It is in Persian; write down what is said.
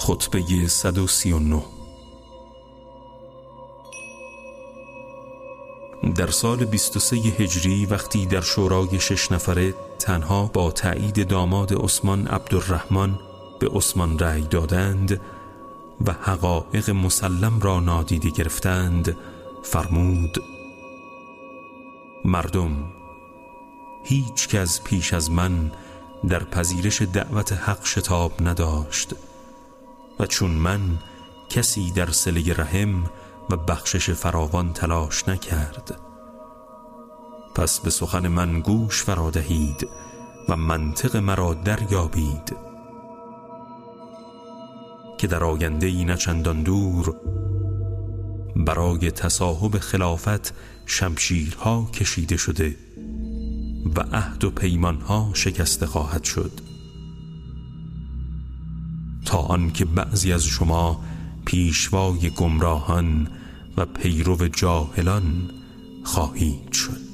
خطبه 139 در سال 23 هجری وقتی در شورای شش نفره تنها با تایید داماد عثمان عبدالرحمن به عثمان رأی دادند و حقایق مسلم را نادیده گرفتند فرمود مردم هیچ کس پیش از من در پذیرش دعوت حق شتاب نداشت. و چون من کسی در سله رحم و بخشش فراوان تلاش نکرد. پس به سخن من گوش فرادهید و منطق مرا دریابید. که در آینده ای نچندان دور برای تصاحب خلافت شمشیرها کشیده شده و عهد و پیمانها شکسته خواهد شد. آنکه بعضی از شما پیشوای گمراهان و پیرو جاهلان خواهید شد.